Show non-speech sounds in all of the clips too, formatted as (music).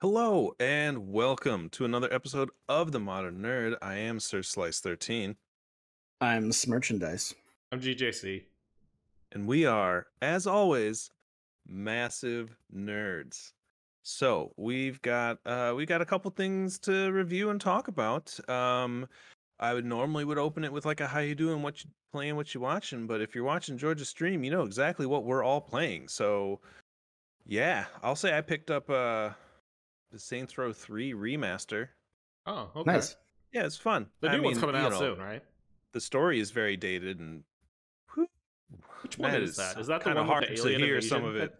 Hello and welcome to another episode of The Modern Nerd. I am Sir Slice13, I'm Smerchandise. I'm GJC. and we are, as always, massive nerds. So we've got uh we got a couple things to review and talk about. Um I would normally would open it with like a how you doing, what you playing, what you watching, but if you're watching Georgia's stream, you know exactly what we're all playing. So yeah, I'll say I picked up uh the Saints Row 3 remaster. Oh, okay. Nice. Yeah, it's fun. The I new one's mean, coming out know, soon, right? The story is very dated and whew, Which one that is that? Is that the kinda one hard with the to alien hear invasion? some of it.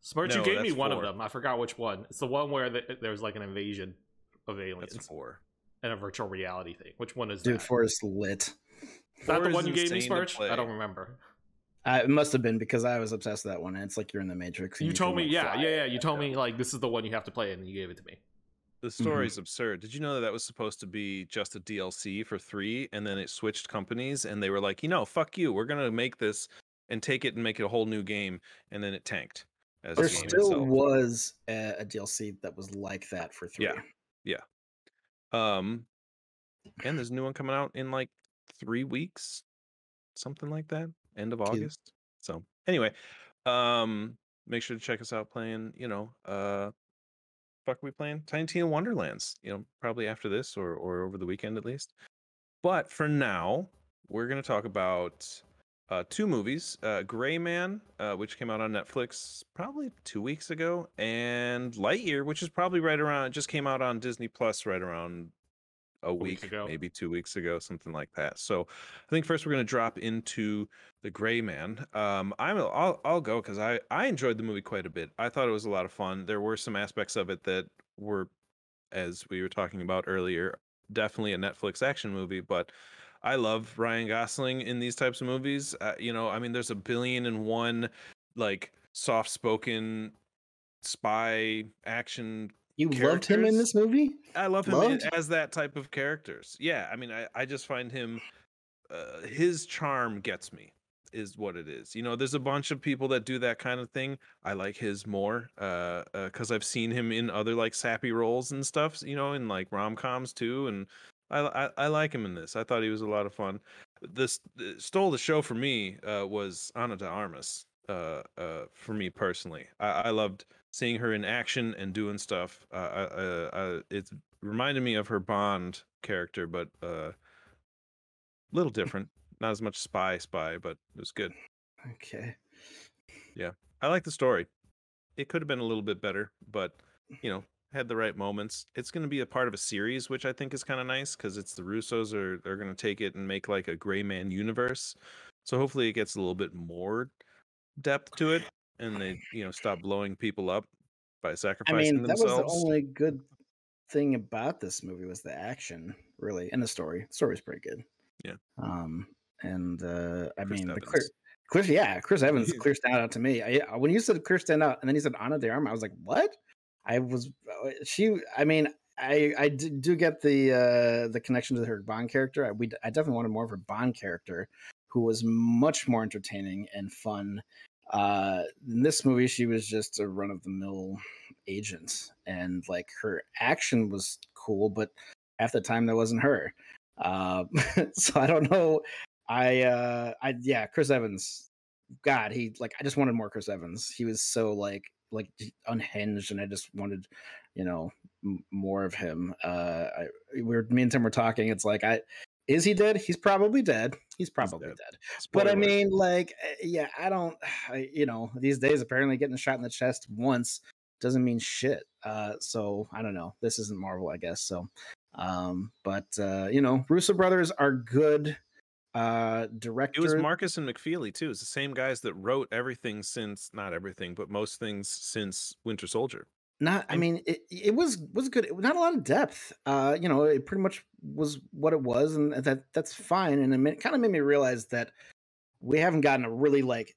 Smurch, No, you gave me one four. of them. I forgot which one. It's the one where the, there's like an invasion of aliens That's four. and a virtual reality thing. Which one is that? Dude, that? Forrest lit. is that the is one you gave me, insane to Smurch? play. I don't remember. Uh, it must have been because I was obsessed with that one. And it's like you're in the Matrix. and You told me, like, yeah, yeah, yeah. You told me like this is the one you have to play, and you gave it to me. The story is absurd. Did you know that that was supposed to be just a DLC for three, and then it switched companies, and they were like, you know, fuck you, we're gonna make this and take it and make it a whole new game, and then it tanked. As There a game still itself. was a, a DLC that was like that for three. Yeah. Um, and there's a new one coming out in like three weeks, something like that, end of Cute. August. So anyway, um, make sure to check us out playing. You know, uh, fuck, we playing Tiny Tina Wonderlands. You know, probably after this or or over the weekend at least. But for now, we're gonna talk about uh, two movies: uh, Gray Man, uh, which came out on Netflix probably two weeks ago, and Lightyear, which is probably right around. Just came out on Disney Plus right around a week, ago. maybe two weeks ago, something like that. So, I think first we're going to drop into the Gray Man. Um, I'm I'll I'll go because I I enjoyed the movie quite a bit. I thought it was a lot of fun. There were some aspects of it that were, as we were talking about earlier, definitely a Netflix action movie, but I love Ryan Gosling in these types of movies. Uh, you know, I mean, there's a billion and one like soft spoken spy action. You loved him in this movie? I love him in- as that type of characters. Yeah, I mean, I, I just find him, uh, his charm gets me, is what it is. You know, there's a bunch of people that do that kind of thing. I like his more, uh, because I've seen him in other like sappy roles and stuff. You know, in like rom coms too, and I, I I like him in this. I thought he was a lot of fun. This uh, stole the show for me. Uh, was Ana de Armas. Uh, uh, for me personally, I, I loved seeing her in action and doing stuff. Uh, uh, uh, uh, it reminded me of her Bond character, but uh, a little different. Not as much spy spy, but it was good. Okay. Yeah, I like the story. It could have been a little bit better, but you know, had the right moments. It's going to be a part of a series, which I think is kind of nice because it's the Russos are they're going to take it and make like a Gray Man universe. So hopefully, it gets a little bit more depth to it, and they you know stop blowing people up by sacrificing I mean, that was themselves. the only good thing about this movie was the action, really, and the story. The story's pretty good. Yeah. Um, and uh, I Chris mean, the clear, Chris, yeah, Chris (laughs) Evans clear stand out to me. I, when you said clear stand out, and then he said Ana de Armas, I was like, what? I was uh, she. I mean, I I do get the uh the connection to her Bond character. I, we I definitely wanted more of her Bond character, who was much more entertaining and fun. Uh, in this movie, she was just a run of the mill agent, and like her action was cool, but half the time that wasn't her. Uh, (laughs) so I don't know. I uh, I yeah, Chris Evans. God, he like I just wanted more Chris Evans. He was so like like unhinged, and I just wanted, you know, m- more of him. Uh, I, we were me and Tim were talking. It's like I is he dead? He's probably dead. He's probably dead. dead. But I mean, like, eh, yeah, I don't, (sighs) I, you know, these days apparently getting shot in the chest once doesn't mean shit. Uh, so I don't know. This isn't Marvel, I guess. So, um, but uh, you know, Russo brothers are good uh It was Markus and McFeely too. It's the same guys that wrote everything since not everything, but most things since Winter Soldier. Not i mean it, it was was good not a lot of depth uh you know it pretty much was what it was and that that's fine and it kind of made me realize that we haven't gotten a really like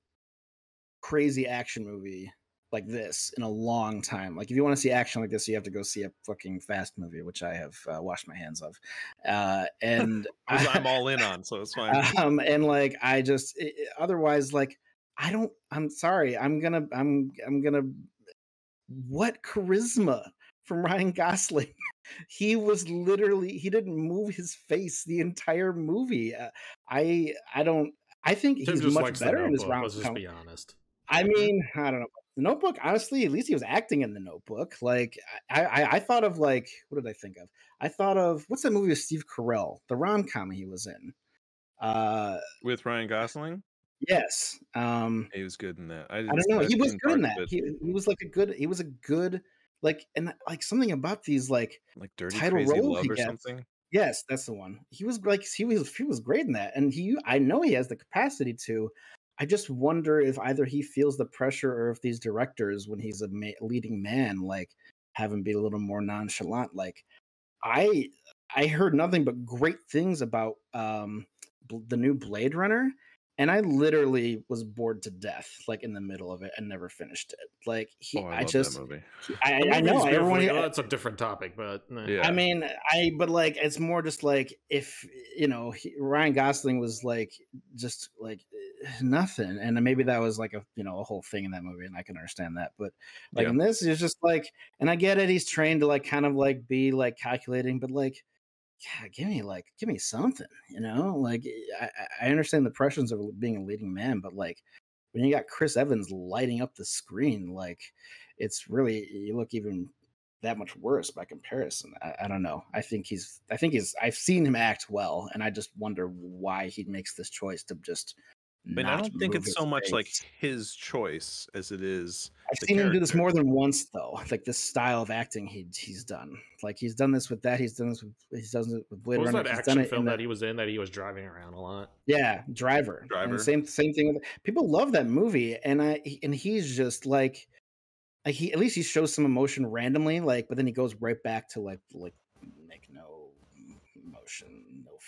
crazy action movie like this in a long time like if you want to see action like this you have to go see a fucking fast movie which i have uh, washed my hands of uh and (laughs) I'm all in on, so it's (laughs) fine. um and like i just i- i- otherwise like i don't i'm sorry i'm gonna i'm i'm gonna what charisma from Ryan Gosling. (laughs) he was literally he didn't move his face the entire movie. Uh, I I don't I think Tim he's much better in his Notebook, rom Let's just be honest. I mean, I don't know. The Notebook, honestly, at least he was acting in the Notebook. Like, I, I, I thought of like, what did I think of? I thought of what's that movie with Steve Carell, the rom com he was in. Uh, With Ryan Gosling, yes. Um, he was good in that. I, I don't know. He was good in that. He, he was like a good. He was a good like, and like something about these like like Dirty title Crazy role he or gets. something. Yes, that's the one. He was like he was he was great in that, and he I know he has the capacity to. I just wonder if either he feels the pressure or if these directors, when he's a ma- leading man, like have him be a little more nonchalant. Like I I heard nothing but great things about um bl- the new Blade Runner, and I literally was bored to death, like in the middle of it, and never finished it. Like he, Oh, I, I, love just that movie. I, I know movie's everyone. beautifully- that's a different topic, but eh. Yeah. I mean, I but like it's more just like if you know he, Ryan Gosling was like just like eh, nothing, and maybe that was like a you know a whole thing in that movie, and I can understand that. But like Yeah. in this, it's just like, and I get it, he's trained to like kind of like be like calculating, but like. Yeah, give me like, give me something, you know. Like, eh, I, I- I understand the pressures of being a leading man, but like, when you got Chris Evans lighting up the screen, like, it's really you look even that much worse by comparison. I, I don't know. I think he's. I think he's. I've seen him act well, and I just wonder why he makes this choice to just. I mean, I don't think it's his so much like his choice as it is. I've the seen him do this more than once, though. (laughs) Like this style of acting he he's done. Like he's done this with that. He's done this with. He's done it with Blade what was that he's done action it film the- that he was in that he was driving around a lot? Yeah, Driver. Driver. And same same thing with people love that movie, and I and he's just like, like he at least he shows some emotion randomly, like, but then he goes right back to like like make no emotion, no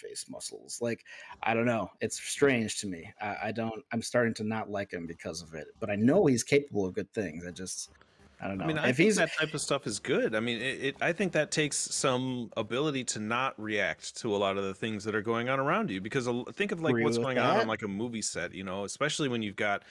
face muscles. Like I don't know, it's strange to me. I, I don't. I'm starting to not like him because of it, but I know he's capable of good things. I just. I don't know. I mean, I if he's that type of stuff is good. I mean, it, it. I think that takes some ability to not react to a lot of the things that are going on around you. Because think of like what's going on on like a movie set. You know, especially when you've got,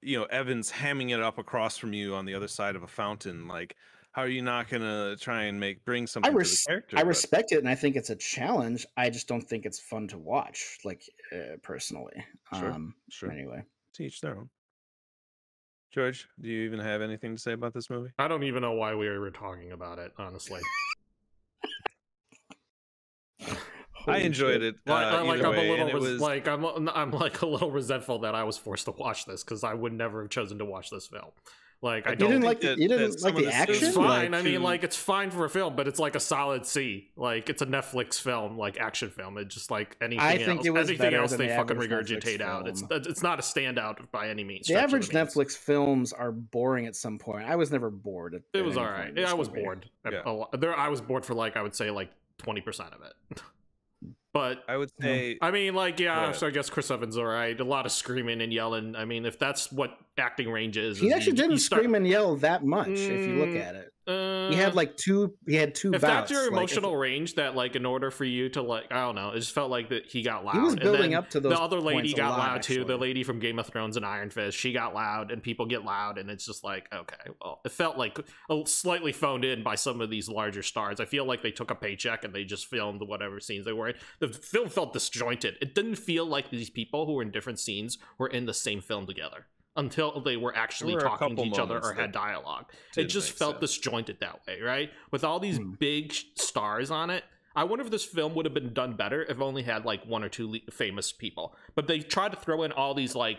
you know, Evans hamming it up across from you on the other side of a fountain. Like, how are you not gonna try and make bring something res- to the character? I But- respect it, and I think it's a challenge. I just don't think it's fun to watch, like uh, personally. Sure, Um, Sure, Anyway. to each their own. George, do you even have anything to say about this movie? I don't even know why we were talking about it, honestly. I enjoyed shit. it. Like, uh, I- like either I'm way, a little res- was like I'm I'm like a little resentful that I was forced to watch this because I would never have chosen to watch this film. Like I You You don't didn't think like the, that- you didn't like the the action. It's Like, fine. I mean, like it's fine for a film, but it's like a solid C. Like it's a Netflix film, like action film. It's just like anything I else. think it was anything better else than they the fucking average Netflix regurgitate out. It's film. it's not a standout by any means. the average means. Netflix films are boring at some point. I was never bored. At, It at was any all point right. in this Yeah, I was bored. Yeah. a lot- There, I was bored for like I would say like twenty percent of it. (laughs) but I would say I mean, like, yeah, Right. so I guess Chris Evans is all right. A lot of screaming and yelling. I mean, if that's what acting range is, He is actually you- didn't you start- scream and yell that much. if you look Mm, at it, Uh, he had like two. He had two. if bouts. that's your like, emotional range, that like in order for you to like, I don't know, it just felt like that he got loud. he was And building then up to those. The other lady got lot, loud too. The lady from Game of Thrones and Iron Fist, she got loud, and people get loud, and it's just like, okay, well, it felt like a, slightly phoned in by some of these larger stars. I feel like they took a paycheck and they just filmed whatever scenes they were in. The film felt disjointed. It didn't feel like these people who were in different scenes were in the same film together until they were actually were talking to each other or had dialogue. It just felt sense. disjointed that way, right? With all these Hmm. big stars on it. I wonder if this film would have been done better if only had like one or two le- famous people. But they tried to throw in all these like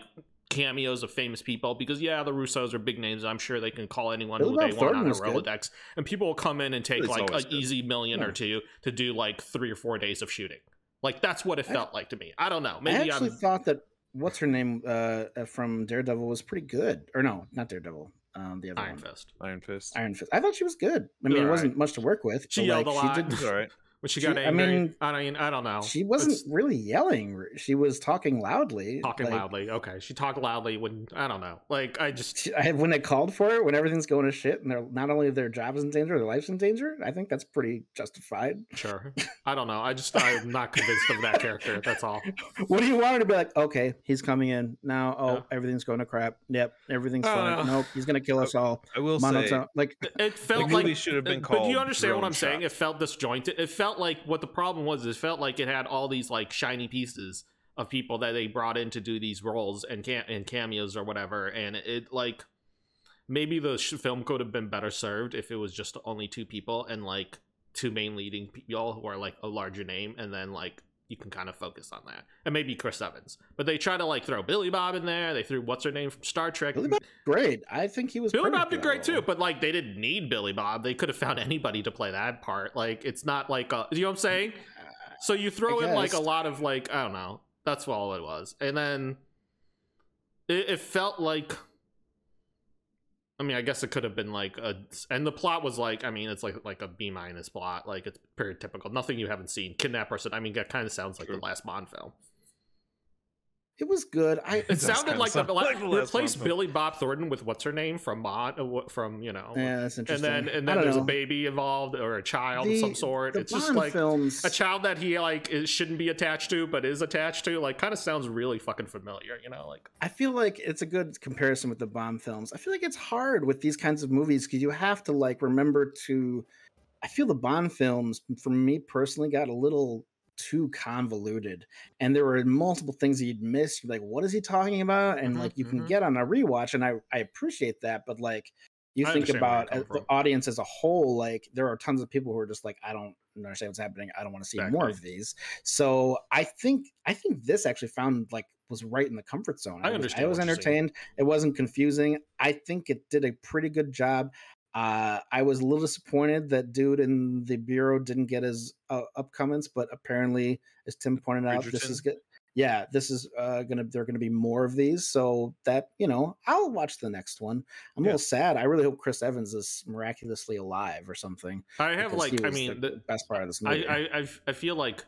cameos of famous people because yeah, the Russos are big names. I'm sure they can call anyone who they want on their was good. Rolodex, and people will come in and take It's like an good. easy million Yeah. or two to do like three or four days of shooting. Like that's what it I- felt like to me. I don't know. I Maybe actually I'm. thought that what's her name uh, uh, from Daredevil was pretty good. Or no, not Daredevil. Um, the other Iron one, Fist. Iron Fist. Iron Fist. I thought she was good. I mean, it wasn't much to work with. She yelled like, a lot. She did, all right. When she She- got I angry. I mean, mean, I don't know. She wasn't It's really yelling. She was talking loudly. talking like, loudly. Okay, she talked loudly when I don't know. Like I just she- I- when they called for it, when everything's going to shit, and they're not only their jobs in danger, their life's in danger. I think that's pretty justified. sure. I don't know. I just I'm not convinced of that character. That's all. (laughs) What do you want her to be like? Okay, he's coming in now. Oh, Yeah. everything's going to crap. Yep, everything's I don't fine. Nope, he's gonna kill us all. I will say Like It felt movie like should have uh, been But do you understand what I'm saying? It felt disjointed. It felt like what the problem was. It felt like it had all these like shiny pieces of people that they brought in to do these roles and cam- and cameos or whatever, and it like maybe the sh- film could have been better served if it was just only two people and like two main leading people who are like a larger name, and then like you can kind of focus on that, and maybe Chris Evans. But they try to like throw Billy Bob in there. They threw what's her name from Star Trek. Billy Bob great. I think he was. Billy Bob did great too, but like they didn't need Billy Bob. They could have found anybody to play that part. Like it's not like a, you know what I'm saying? So you throw in like a lot of like I don't know. That's all it was, and then it, it felt like. I mean, I guess it could have been like a, and the plot was like, I mean, it's like like a B minus plot, like it's pretty typical. Nothing you haven't seen. Kidnap person. I mean, that kind of sounds like True. the last Bond film. It was good. I It sounded kinda like the, sound like the replace Bond film. Billy Bob Thornton with what's her name from Bond, uh, from you know, yeah, that's and then and then there's know. a baby involved or a child of some sort. The It's just like films. a child that he like is, shouldn't be attached to, but is attached to. Like, kind of sounds really fucking familiar, you know? Like, I feel like it's a good comparison with the Bond films. I feel like it's hard with these kinds of movies because you have to like remember to. I feel the Bond films, for me personally, got a little too convoluted, and there were multiple things you'd miss. You're like, what is he talking about? And Mhm, like you mhm. can get on a rewatch, and I I appreciate that, but like. You I think understand where you're about uh, the from. audience as a whole, like there are tons of people who are just like, I don't understand what's happening. I don't want to see more of these. So I think I think this actually found like was right in the comfort zone. I was- understand I was you're saying. entertained. It wasn't confusing. I think it did a pretty good job. Uh, I was a little disappointed that dude in the bureau didn't get his uh, upcomings, but apparently, as Tim pointed out, this is good. Yeah, this is uh, gonna. There are gonna be more of these, so that you know, I'll watch the next one. I'm a little sad. I really hope Chris Evans is miraculously alive or something. I have like, I mean, the the, best part of this movie. I, I, I feel like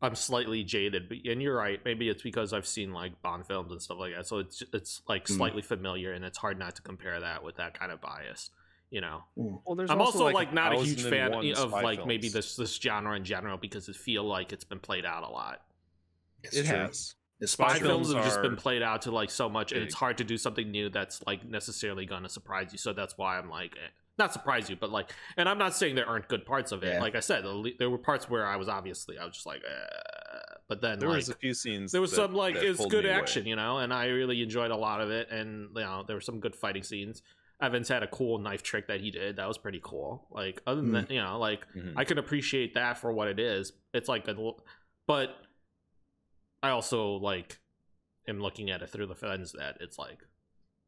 I'm slightly jaded, but and you're right. Maybe it's because I've seen like Bond films and stuff like that, so it's it's like Mm. slightly familiar, and it's hard not to compare that with that kind of bias, you know. Mm. Well, there's I'm also, like, not a huge fan of spy like maybe this this genre in general because it feel like it's been played out a lot. It's It true. has. It's Spy Spy films films have just been played out to like so much, and it's hard to do something new that's like necessarily going to surprise you. So that's why I'm like, eh, not surprise you, but like, and I'm not saying there aren't good parts of it. Yeah. Like I said, there were parts where I was obviously I was just like, eh. but then There like, was a few scenes. there was that- some like that it's good me away. action, you know, and I really enjoyed a lot of it. And you know, there were some good fighting scenes. Evans had a cool knife trick that he did. That was pretty cool. Like other than Mm. that, you know, like Mhm. I can appreciate that for what it is. It's like a, l- but I also like am looking at it through the lens that it's like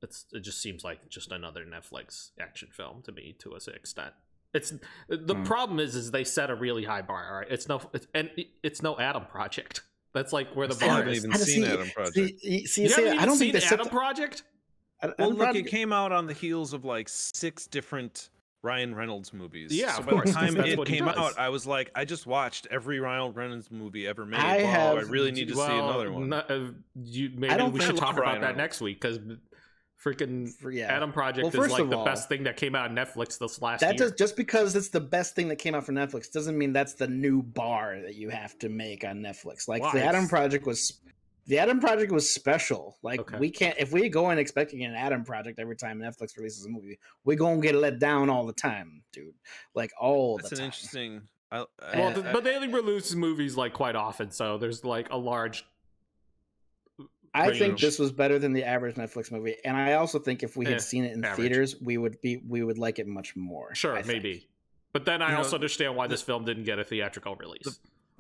it's it just seems like just another Netflix action film to me to a extent. It's the Hmm. problem is is they set a really high bar. All right, it's no it's, and it's no Adam Project. That's like where the bar. I bar haven't is. even I don't seen see- Adam Project. See, see, see, you haven't even I don't seen think they set Adam the- Project. Adam Well, look, Project- it came out on the heels of like six different Ryan Reynolds movies. Yeah, so of by course, the time it came does. out, I was like, I just watched every Ryan Reynolds movie ever made. I wow, I have- really need to see another one. no- uh, you, maybe we should talk about Ryan that Reynolds. next week because freaking For- yeah. Adam Project Well, is like the all- best thing that came out on Netflix this last that year. does just because it's the best thing that came out for Netflix doesn't mean that's the new bar that you have to make on Netflix. Like Why? the Adam Project was the Adam Project was special. Like Okay. we can't if we go in expecting an Adam Project every time Netflix releases a movie, we're gonna get let down all the time, dude. Like all That's the an time. interesting. I, I, well, th- but they release movies like quite often, so there's like a large. I think this was better than the average Netflix movie, and I also think if we had Eh, seen it in average. theaters, we would be we would like it much more. Sure, maybe, but then I You know, also understand why the- this film didn't get a theatrical release. the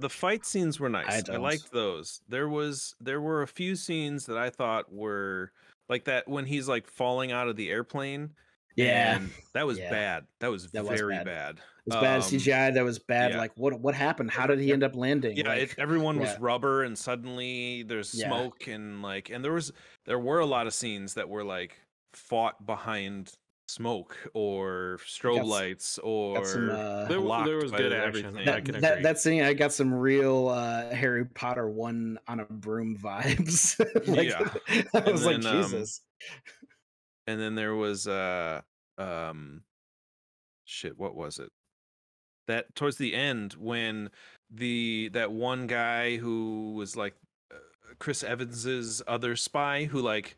fight scenes were nice. I, don't. liked those. There was there were a few scenes that I thought were like that when he's like falling out of the airplane. Yeah, that was Yeah. bad. That was That was very bad. bad. it was bad Um, CGI. That was bad. yeah. Like what what happened? How did he end up landing? Yeah, like, it, everyone was yeah. rubber, and suddenly there's smoke, and like, and there was there were a lot of scenes that were like fought behind smoke or strobe lights or some, uh, There, blocked there was good everything. action. I that, can that, that scene, I got some real uh, Harry Potter one on a broom vibes. (laughs) like, Yeah. (laughs) I was like, then, um, Jesus. and then there was uh um shit what was it that towards the end when the that one guy who was like uh, chris evans's other spy who like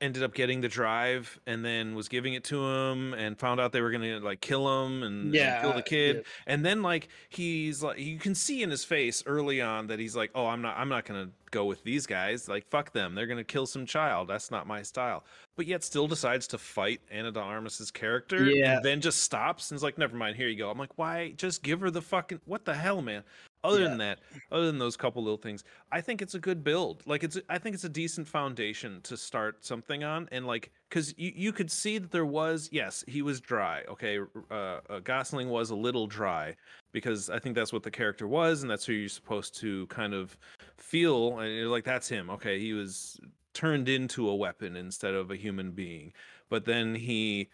ended up getting the drive and then was giving it to him and found out they were gonna like kill him and, and kill the uh, kid. yeah. and then like he's like you can see in his face early on that he's like oh i'm not i'm not gonna go with these guys. Like fuck them. They're gonna kill some child. That's not my style. But yet still decides to fight ana de armas's character Yeah. and then just stops and is like never mind. Here you go. I'm like why? Just give her the fucking what the hell man other Yeah. than that other than those couple little things i think it's a good build. Like it's i think it's a decent foundation to start something on and like because you, you could see that there was yes he was dry okay? Uh, uh gosling was a little dry because i think that's what the character was and that's who you're supposed to kind of feel and you're like that's him. Okay he was turned into a weapon instead of a human being. But then he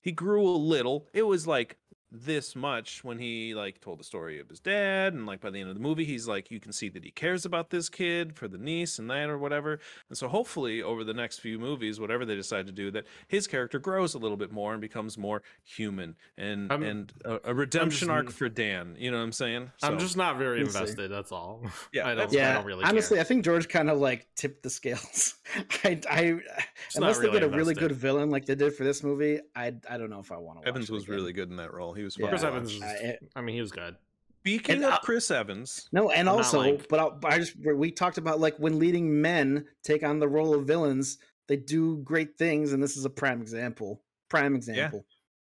he grew a little. It was like this much when he like told the story of his dad and like by the end of the movie he's like you can see that he cares about this kid for the niece and that or whatever and so hopefully over the next few movies whatever they decide to do that his character grows a little bit more and becomes more human and I'm- and a, a redemption just- arc for dan you know what i'm saying I'm just not very We'll see. invested. That's all. (laughs) Yeah, I don't, that's- I yeah, don't really honestly, care. I think George kind of like tipped the scales. (laughs) I, I Just not unless they get really a really good villain like they did for this movie, I I don't know if I want to. evans was really good in that role he was fun Yeah. to Chris watch. Evans. is- I- I mean, he was good. speaking And, of uh, chris evans No, and I'm also, like- but I, but I just we talked about like when leading men take on the role of villains, they do great things, and this is a prime example. Prime example.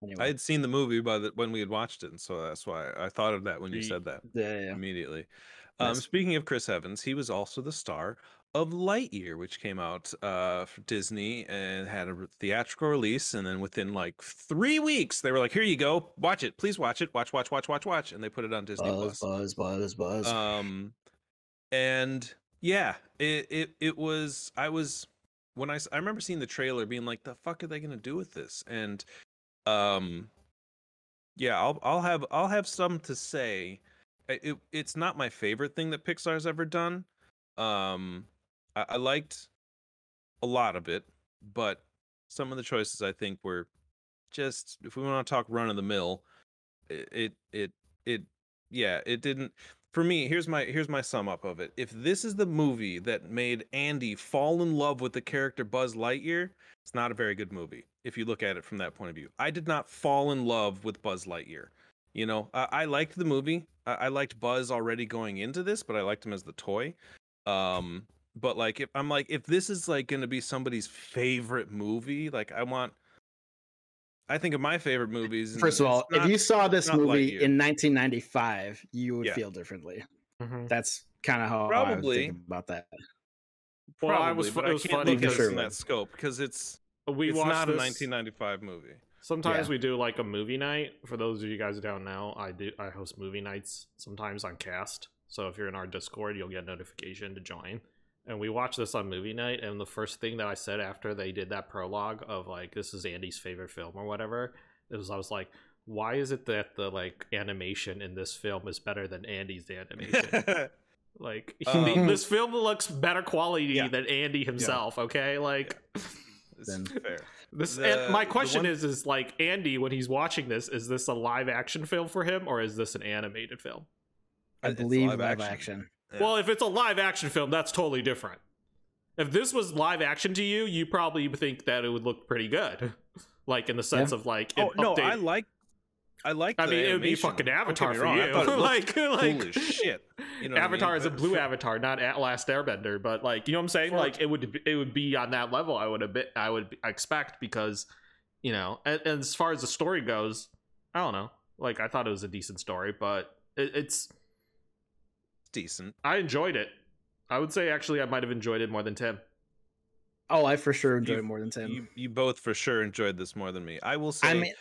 Anyway, i had seen the movie by the when we had watched it and so that's why i thought of that when you said that yeah, yeah, yeah. immediately. Um, Nice. speaking of Chris Evans, he was also the star of Lightyear, which came out uh, for Disney and had a theatrical release. And then within like three weeks, they were like, "Here you go, watch it, please watch it, watch, watch, watch, watch, watch," and they put it on Disney Buzz, Plus. buzz, buzz, buzz. Um, and yeah, it it it was. I was when I I remember seeing the trailer, being like, "The fuck are they gonna do with this?" And um, yeah, I'll I'll have I'll have some to say. It it's not my favorite thing that Pixar's ever done. Um, I, I liked a lot of it, but some of the choices I think were just if we want to talk run of the mill, it it it, yeah, it didn't for me, here's my here's my sum up of it. If this is the movie that made Andy fall in love with the character Buzz Lightyear, it's not a very good movie. If you look at it from that point of view, I did not fall in love with Buzz Lightyear. You know, I, I liked the movie. I, I liked Buzz already going into this, but I liked him as the toy. Um, but like, if I'm like, if this is like going to be somebody's favorite movie, like I want. I think of my favorite movies. First of all, not- if you saw this movie Lightyear. in 1995, you would Yeah. feel differently. Mhm. That's kind of how I was Probably. thinking about that. Well, I Probably, was- but it I was can't funny look at it in that scope because it's We it's watched not a 1995 movie. Sometimes Yeah. we do like a movie night. For those of you guys down don't I do I host movie nights sometimes on Kast. So if you're in our Discord, you'll get a notification to join. And we watched this on movie night, and the first thing that I said after they did that prologue of like this is Andy's favorite film or whatever, it was I was like, why is it that the like animation in this film is better than Andy's animation? (laughs) like he- Um, this film looks better quality Yeah. than Andy himself. Okay, like. (laughs) it's Then- fair. This The- and my question one- is is like Andy when he's watching this is this a live action film for him or is this an animated film? I It's believe live live action. action. Yeah. Well, if it's a live action film, that's totally different. If this was live action to you, you probably think that it would look pretty good. (laughs) Like in the sense of like Oh no, update- I like. I like. I the mean, it would be fucking Avatar me for wrong, you. I thought it (laughs) like, like cool (laughs) shit. You know what I Avatar mean? is a blue Avatar, not at Last Airbender. But like, you know what I'm saying? For- like, it would be- it would be on that level. I would a bit. I would expect because, you know, and, and as far as the story goes, I don't know. Like, I thought it was a decent story, but it, it's. Decent. I enjoyed it. I would say actually, I might have enjoyed it more than Tim. Oh, I for sure enjoyed You- it more than Tim. You you both for sure enjoyed this more than me. I will say I mean,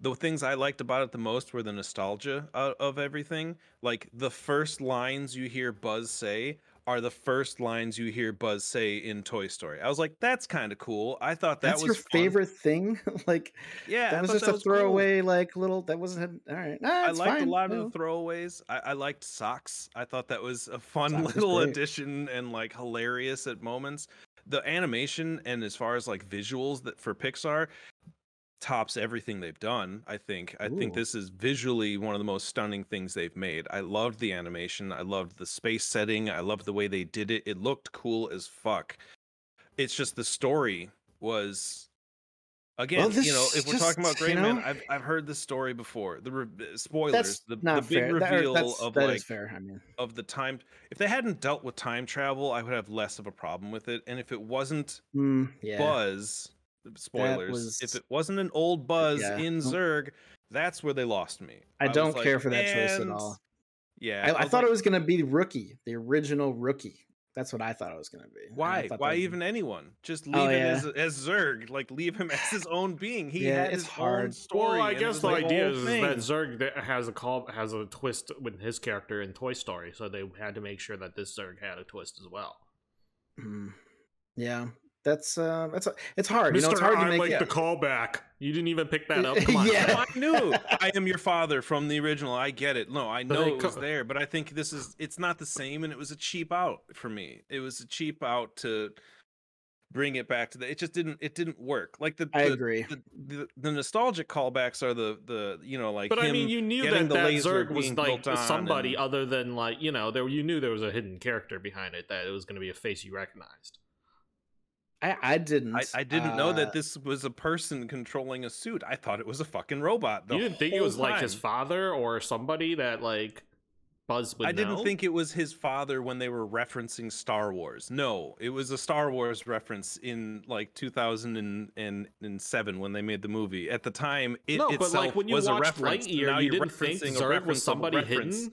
the things I liked about it the most were the nostalgia of, of everything. Like the first lines you hear Buzz say are the first lines you hear Buzz say in Toy Story. I was like, that's kind of cool. I thought that That's was your fun. favorite thing. (laughs) like Yeah, that was just that a was cool. throwaway, like little. That wasn't all right. Nah, I liked fine. a lot no. of the throwaways. I, I liked Sox. I thought that was a fun Sox little addition and like hilarious at moments. The animation and as far as like visuals that for Pixar tops everything they've done. I think. I think this is visually one of the most stunning things they've made. I loved the animation. I loved the space setting. I loved the way they did it. It looked cool as fuck. It's just the story was again, you know, if we're talking about just, you Gray Man, know- I've I've heard this story before. The re- spoilers, That's the, the big fair. Reveal of that is like fair. I mean, of the time. If they hadn't dealt with time travel, I would have less of a problem with it. And if it wasn't mm, yeah. Buzz, spoilers. was- If it wasn't an old Buzz Yeah. in. Zurg, that's where they lost me. I was don't like, care for that choice at all. Yeah, I, I was thought like, it was gonna be Rookie, the original Rookie. That's what I thought it was gonna be. Why? Why that- even anyone? Just leave Oh, it yeah. as as Zurg. Like leave him (laughs) as his own being. He Yeah, had it's his own hard. story. Well, I guess the like idea is thing. that Zurg that has a call has a twist with his character in Toy Story, so they had to make sure that this Zurg had a twist as well. Mm. Yeah, that's uh, that's it's hard. You know, Mister, it's hard to I make. like yeah. the callback. You didn't even pick that up. (laughs) Come on. Yeah. No, I knew (laughs) I am your father from the original. I get it. No, I know it was there, but I think this is it's not the same, and it was a cheap out for me. It was a cheap out to bring it back to the. It just didn't. It didn't work. Like the I the, agree. The, the, the nostalgic callbacks are the the you know like. But I mean, you knew that the that laser Zurg was like somebody and- other than like you know there. You knew there was a hidden character behind it that it was going to be a face you recognized. I, I didn't. I, I didn't know uh, that this was a person controlling a suit. I thought it was a fucking robot. The you didn't think it whole was like his father or somebody that like Buzz would I didn't think it was his father when they were referencing Star Wars. No, it was a Star Wars reference in like 2007 when they made the movie. At the time, it no, itself but like when you was a reference. Lightyear, now you didn't think referencing a Zurg was somebody hidden,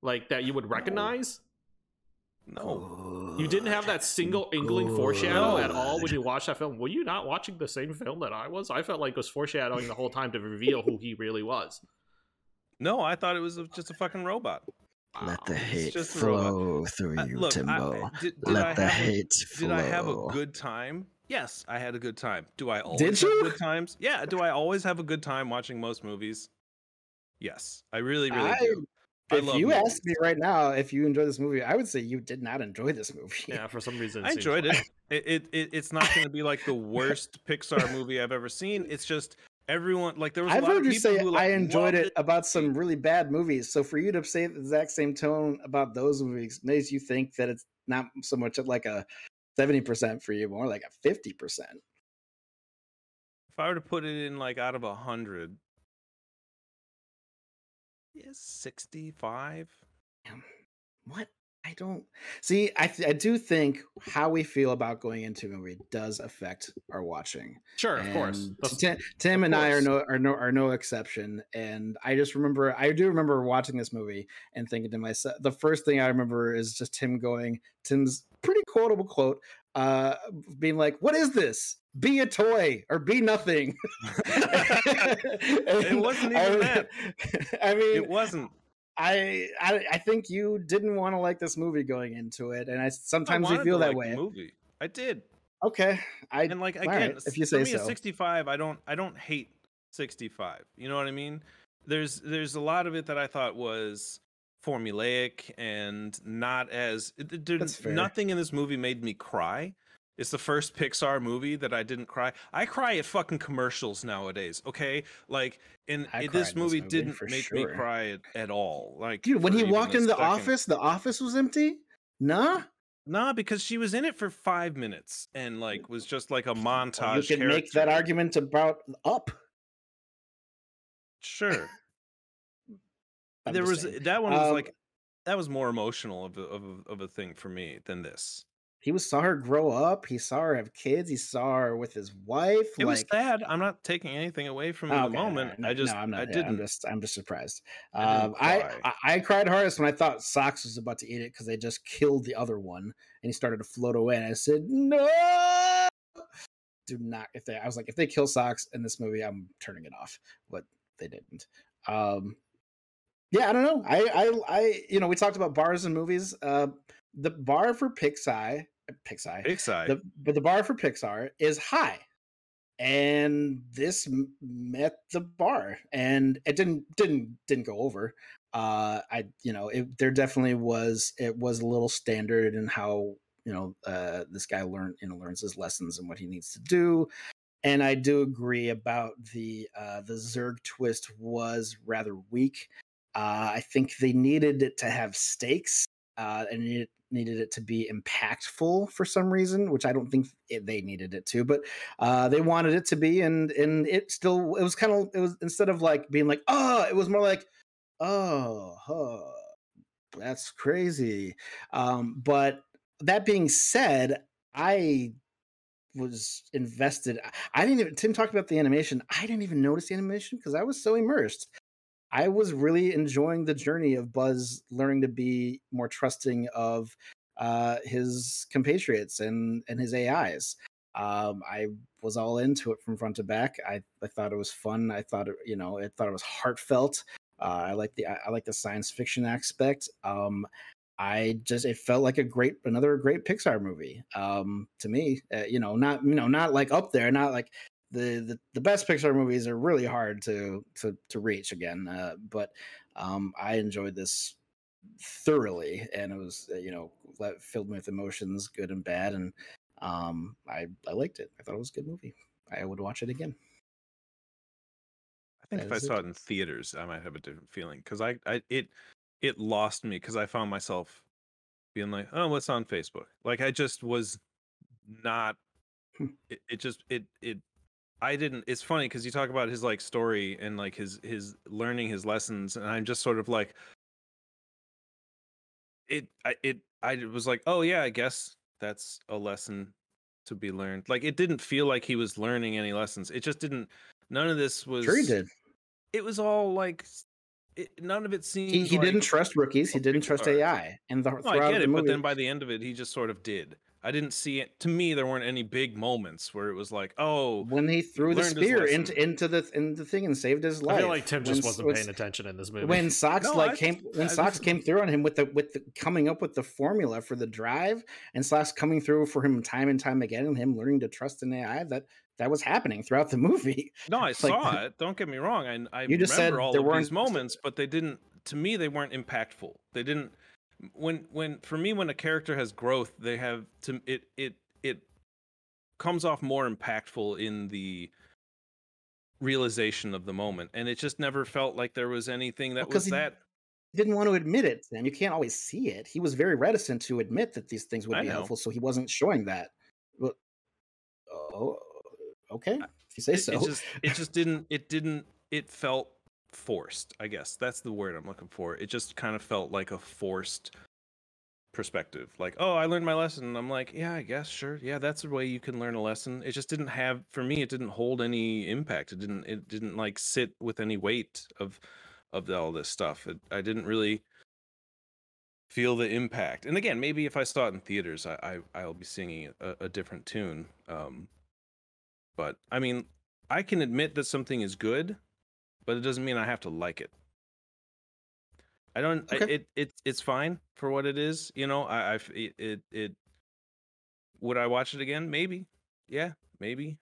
like that you would recognize. No, You didn't have that single inkling foreshadow at all when you watched that film. Were you not watching the same film that I was? I felt like it was foreshadowing the whole time to reveal who he really was. no, I thought it was just a fucking robot. Let the hate just flow through Uh, you, look, I- Timbo. did, did I Let the have hate flow. Did I have a good time? Yes, I had a good time. Do I always Did have good times? Yeah. Do I always have a good time watching most movies? Yes, I really, really I- do. I If you movies. ask me right now if you enjoy this movie, I would say you did not enjoy this movie. Yeah, for some reason, I enjoyed it. It, it, it. It's not going to be like the worst Pixar movie I've ever seen. It's just everyone like there was. a I've lot heard of you people say who, like, I enjoyed loved it about some really bad movies. So for you to say the exact same tone about those movies makes you think that it's not so much like a seventy percent for you, more like a fifty percent. If I were to put it in like out of a hundred, yes, sixty-five. What? I don't see. I th- I do think how we feel about going into a movie does affect our watching. Sure, of course. Tim, Tim of and I are no are no are no exception. And I just remember I do remember watching this movie and thinking to myself, the first thing I remember is just Tim going, Tim's pretty quotable quote, uh, being like, "What is this? Be a toy or be nothing." (laughs) It wasn't even I, that. I mean, It wasn't. I, I I think you didn't want to like this movie going into it, and I I sometimes you wanted feel that like way. movie. I did. Okay, I and like again right, if you for say me, a so. 65 i don't i don't hate 65 you know what i mean there's there's a lot of it that i thought was formulaic and not as it, it didn't- That's fair. nothing in this movie made me cry it's the first pixar movie that i didn't cry i cry at fucking commercials nowadays okay like and it- this in this movie movie, didn't make me cry at, at all like dude, when he walked into the second. office, the office was empty. Nah, nah because she was in it for five minutes and like was just like a montage you can make that argument about up. Sure. There was saying. that one was Um, like that was more emotional of a, of a, of a thing for me than this. He was saw her grow up. He saw her have kids. He saw her with his wife. It was sad. I'm not taking anything away from Oh, the moment. No, I just no, I'm not. I didn't. I'm just I'm just surprised. I Um, I. I I cried hardest when I thought Sox was about to eat it because they just killed the other one and he started to float away. And I said, "No, do not." If they, I was like, if they kill Sox in this movie, I'm turning it off. But they didn't. Um, yeah, I don't know. I I I you know we talked about bars and movies. Uh, the bar for Pixar, Pixar, Pixar. the, but the bar for Pixar is high, and this m- met the bar, and it didn't didn't didn't go over. Uh, I you know it, there definitely was it was a little standard in how you know uh, this guy learned you know learns his lessons and what he needs to do. And I do agree about the uh, the Zurg twist was rather weak. Uh, I think they needed it to have stakes uh, and it needed it to be impactful for some reason, which I don't think it, they needed it to, but uh, they wanted it to be, and and it still it was kind of it was instead of like being like oh, it was more like oh, that's crazy. Um, but that being said, I was invested. I didn't even Tim talked about the animation. I didn't even notice the animation because I was so immersed. I was really enjoying the journey of Buzz learning to be more trusting of uh, his compatriots and and his AIs. Um, I was all into it from front to back. I, I thought it was fun. I thought it, you know, I thought it was heartfelt. Uh, I like the I, like the science fiction aspect. Um, I just it felt like a great another great Pixar movie um, to me. Uh, you know, not you know not like up there, not like the, the the best Pixar movies are really hard to to to reach again. Uh, but um, I enjoyed this thoroughly, and it was uh, you know le- filled with emotions, good and bad, and um, I I liked it. I thought it was a good movie. I would watch it again. I think That if I is it. saw it in theaters, I might have a different feeling because I, I it it lost me because I found myself being like, oh, what's on Facebook? Like I just was not. Hmm. It, it just it it. I didn't. It's funny because you talk about his like story and like his his learning his lessons, and I'm just sort of like, it. I it. I was like, oh yeah, I guess that's a lesson to be learned. Like it didn't feel like he was learning any lessons. It just didn't. None of this was. Sure, he did. It was all like. It, none of it seemed. He, he like didn't trust rookies. He didn't trust AI. And the, No, I get it, movie, but then by the end of it, he just sort of did. I didn't see it. To me, there weren't any big moments where it was like, "Oh, when he threw the spear into into the into the thing and saved his life. I feel like Tim just When- wasn't when- paying attention in this movie. when Sox No, like I came when I Sox came through on him with the with the coming up with the formula for the drive and Sox coming through for him time and time again and him learning to trust an AI that that was happening throughout the (laughs) movie. no, I (laughs) like- saw it. Don't get me wrong. I I You just remember said all there of these weren't- moments, but they didn't. To me, they weren't impactful. They didn't. When when for me, when a character has growth, they have to it it it comes off more impactful in the realization of the moment, and it just never felt like there was anything that Well, was he- that. Didn't want to admit it, Sam. You can't always see it. He was very reticent to admit that these things would I be know. helpful, so he wasn't showing that. But oh, okay, if you say it, so. it just it just didn't it didn't it felt forced i guess. That's the word i'm looking for. It just kind of felt like a forced perspective. Like oh i learned my lesson. I'm like yeah i guess sure. Yeah that's the way you can learn a lesson. It just didn't have for me it didn't hold any impact. It didn't it didn't like sit with any weight of of all this stuff. It, i didn't really feel the impact. And again maybe if i saw it in theaters i, I i'll be singing a, a different tune. Um but I mean, I can admit that something is good, but it doesn't mean I have to like it. I don't. I- it it it's fine for what it is. You know, I it, it it. Would I watch it again? Maybe. Yeah, maybe.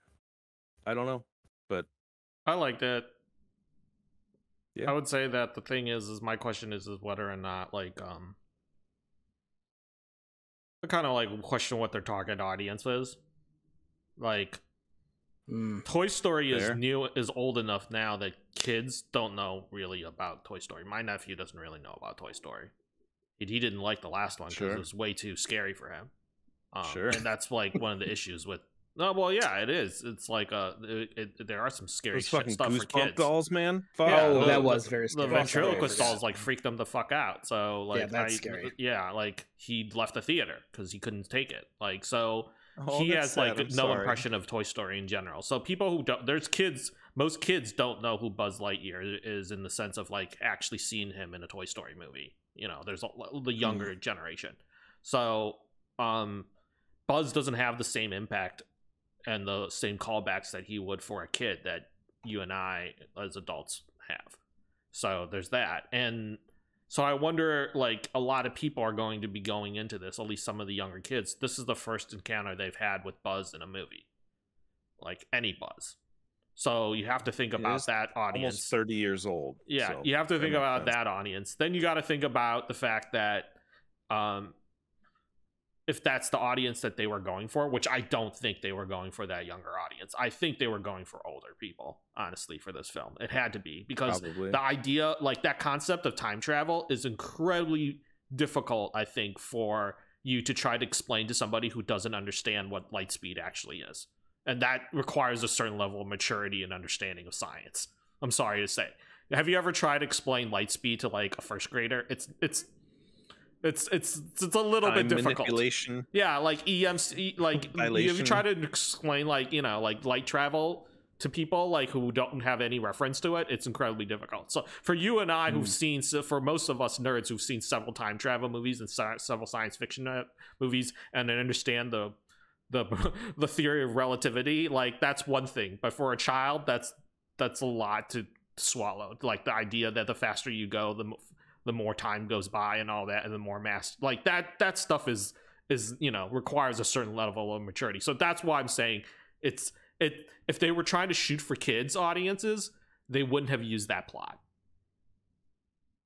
I don't know, but I liked it. Yeah. I would say that the thing is, is my question is, is whether or not like um, I kind of like question what their target audience is. Like Mm, Toy Story is new, is old enough now that kids don't know really about Toy Story. My nephew doesn't really know about Toy Story. He, he didn't like the last one because Sure. it was way too scary for him. Um, Sure. and that's like one of the issues with. (laughs) No, well, yeah, it is. It's like uh, it, it, there are some scary those fucking stuff for kids. dolls, man. Fuck. Yeah, Oh, the- that was very The scary. That's very, ventriloquist dolls like freaked him the fuck out. So like, that's I, scary. Yeah, like he left the theater because he couldn't take it. Like so, Oh, he has sad. like I'm no sorry. impression of Toy Story in general. So people who don't, there's kids, most kids don't know who Buzz Lightyear is in the sense of like actually seeing him in a Toy Story movie. You know, there's a, the younger Mm-hmm. generation. So, um, Buzz doesn't have the same impact and the same callbacks that he would for a kid that you and I as adults have. So there's that. And So I wonder, like, a lot of people are going to be going into this, at least some of the younger kids. This is the first encounter they've had with Buzz in a movie, like any Buzz. So you have to think about that audience. Almost 30 years old. Yeah, so you have to think about sense. that audience. Then you got to think about the fact that um if that's the audience that they were going for, which I don't think they were going for that younger audience. I think they were going for older people, honestly, for this film. It had to be because Probably. the idea like that concept of time travel is incredibly difficult, I think, for you to try to explain to somebody who doesn't understand what light speed actually is. And that requires a certain level of maturity and understanding of science. I'm sorry to say. Have you ever tried to explain light speed to like a first grader? It's it's it's it's it's a little Time bit difficult. manipulation. Yeah, like EMC, like if you try to explain like you know like light travel to people like who don't have any reference to it, it's incredibly difficult. So for you and I, who've Hmm. seen, for most of us nerds who've seen several time travel movies and sci- several science fiction uh, movies, and understand the the (laughs) the theory of relativity, like that's one thing. But for a child, that's that's a lot to swallow. Like the idea that the faster you go, the the more time goes by and all that and the more mass like that that stuff is is you know requires a certain level of maturity. So that's why i'm saying it's it if they were trying to shoot for kids audiences they wouldn't have used that plot.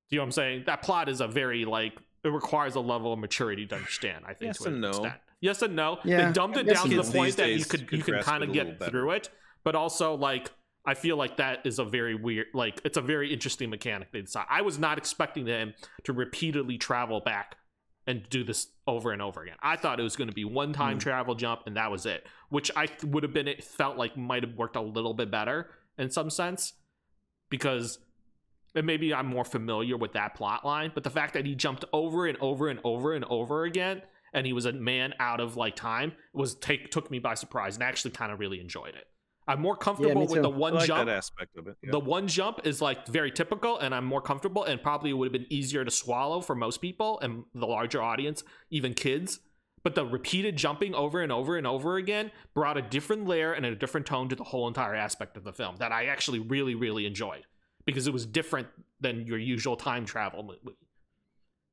Do you know what i'm saying? That plot is a very like it requires a level of maturity to understand i think Yes to and no. extent. Yes and no. Yeah, they dumbed it down to the point that you could you can kind of get better. through it but also like I feel like that is a very weird, like it's a very interesting mechanic they decide. I was not expecting them to repeatedly travel back and do this over and over again. I thought it was going to be one time Hmm. travel jump and that was it, which I th- would have been it felt like might have worked a little bit better in some sense because and maybe I'm more familiar with that plot line, but the fact that he jumped over and over and over and over again and he was a man out of like time was take took me by surprise and I actually kind of really enjoyed it. I'm more comfortable with too. the I one like jump that aspect of it. yeah. the one jump is like very typical and i'm more comfortable and probably would have been easier to swallow for most people and the larger audience even kids but the repeated jumping over and over and over again brought a different layer and a different tone to the whole entire aspect of the film that i actually really really enjoyed because it was different than your usual time travel movie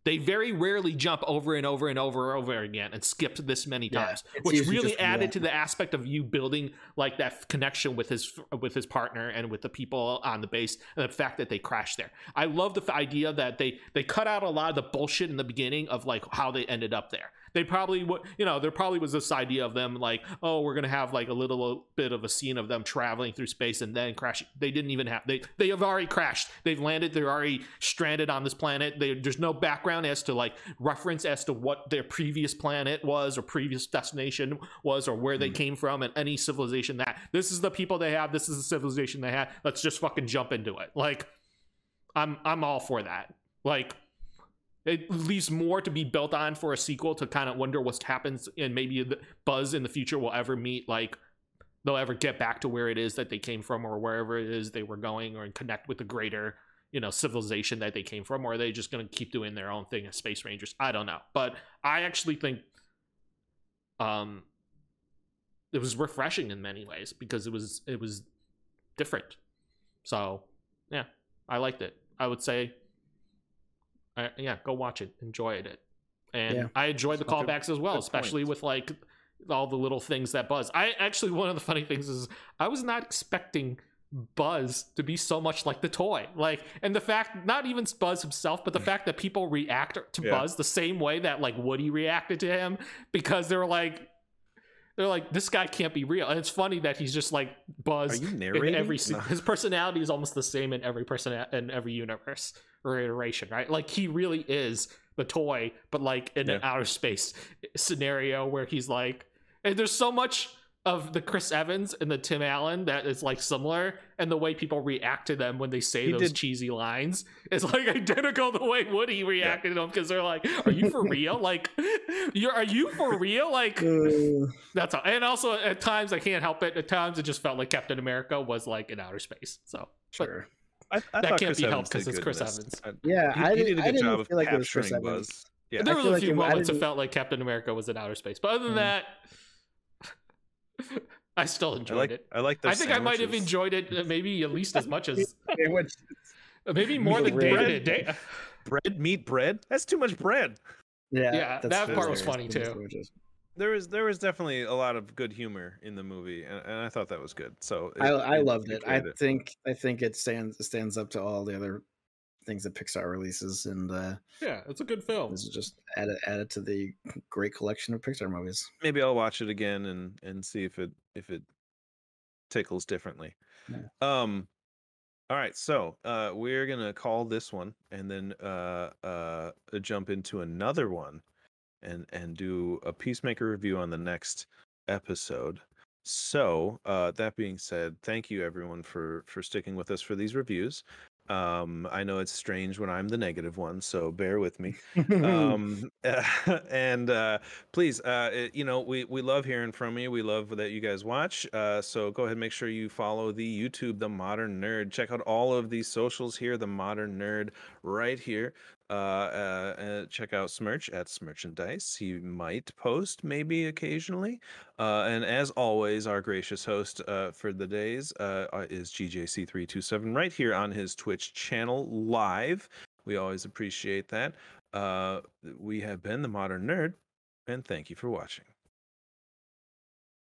they very rarely jump over and over and over and over again and skip this many times which really added to the aspect of you building like that connection with his with his partner and with the people on the base and the fact that they crashed there. I love the idea that they they cut out a lot of the bullshit in the beginning of like how they ended up there they probably would you know there probably was this idea of them like oh we're gonna have like a little bit of a scene of them traveling through space and then crashing they didn't even have they they have already crashed. They've landed they're already stranded on this planet. They, there's no background as to like reference as to what their previous planet was or previous destination was or where they Hmm. came from and any civilization that this is the people they have this is the civilization they had let's just fucking jump into it. Like i'm i'm all for that. Like it leaves more to be built on for a sequel to kind of wonder what happens and maybe the buzz in the future will ever meet like they'll ever get back to where it is that they came from or wherever it is they were going or connect with the greater you know civilization that they came from or are they just going to keep doing their own thing as space rangers? I don't know. But i actually think um it was refreshing in many ways because it was it was different. So yeah i liked it. I would say uh, yeah go watch it enjoyed it and Yeah. i enjoyed the callbacks as well especially point. with like all the little things that buzz i actually one of the funny things is i was not expecting buzz to be so much like the toy like and the fact not even buzz himself but the (laughs) fact that people react to Yeah. buzz the same way that like woody reacted to him because they're like they're like this guy can't be real and it's funny that he's just like Are buzz you in narrating? every se- No. his personality is almost the same in every person in every universe or iteration right like he really is the toy but like in an outer space scenario where he's like and there's so much of the Chris Evans and the Tim Allen that is like similar, and the way people react to them when they say He those did- cheesy lines is like (laughs) identical to the way Woody reacted to them because they're like, "Are you for (laughs) real? Like, you're are you for real? Like, Uh, that's all." And also at times I can't help it. At times it just felt like Captain America was like in outer space. So sure. I, I That thought can't Chris be helped because did it's Chris. Evans. I- Yeah, he, I, he did, did a I good didn't job of feel like it was Chris capturing Evans. Buzz. Yeah, there I was a few it- I moments that didn't- felt like Captain America was in outer space, but other than Mm. that, (laughs) I still I enjoyed like it. I like. Their I think I might have enjoyed it uh, maybe at least as much as (laughs) (laughs) maybe more than read- David. Da- bread meat bread that's too much bread Yeah, Yeah, that's that part was funny, too. images. there was there was definitely a lot of good humor in the movie and, and i thought that was good so I, I loved it. I enjoyed think I think it stands it stands up to all the other things that Pixar releases, and uh, Yeah, it's a good film. this is just added added to the great collection of Pixar movies. maybe i'll watch it again and and see if it if it tickles differently Yeah. um all right so uh we're gonna call this one and then uh uh jump into another one and and do a peacemaker review on the next episode so uh that being said thank you everyone for for sticking with us for these reviews um i know it's strange when i'm the negative one so bear with me. (laughs) Um (laughs) and uh please uh it- you know we we love hearing from you we love that you guys watch uh so go ahead and make sure you follow the youtube the modern nerd. Check out all of these socials here the modern nerd right here uh, uh, uh check out smirch at smirchandise he might post maybe occasionally uh and as always our gracious host for the days is gjc327 right here on his twitch channel live. We always appreciate that. We have been the modern nerd, and thank you for watching.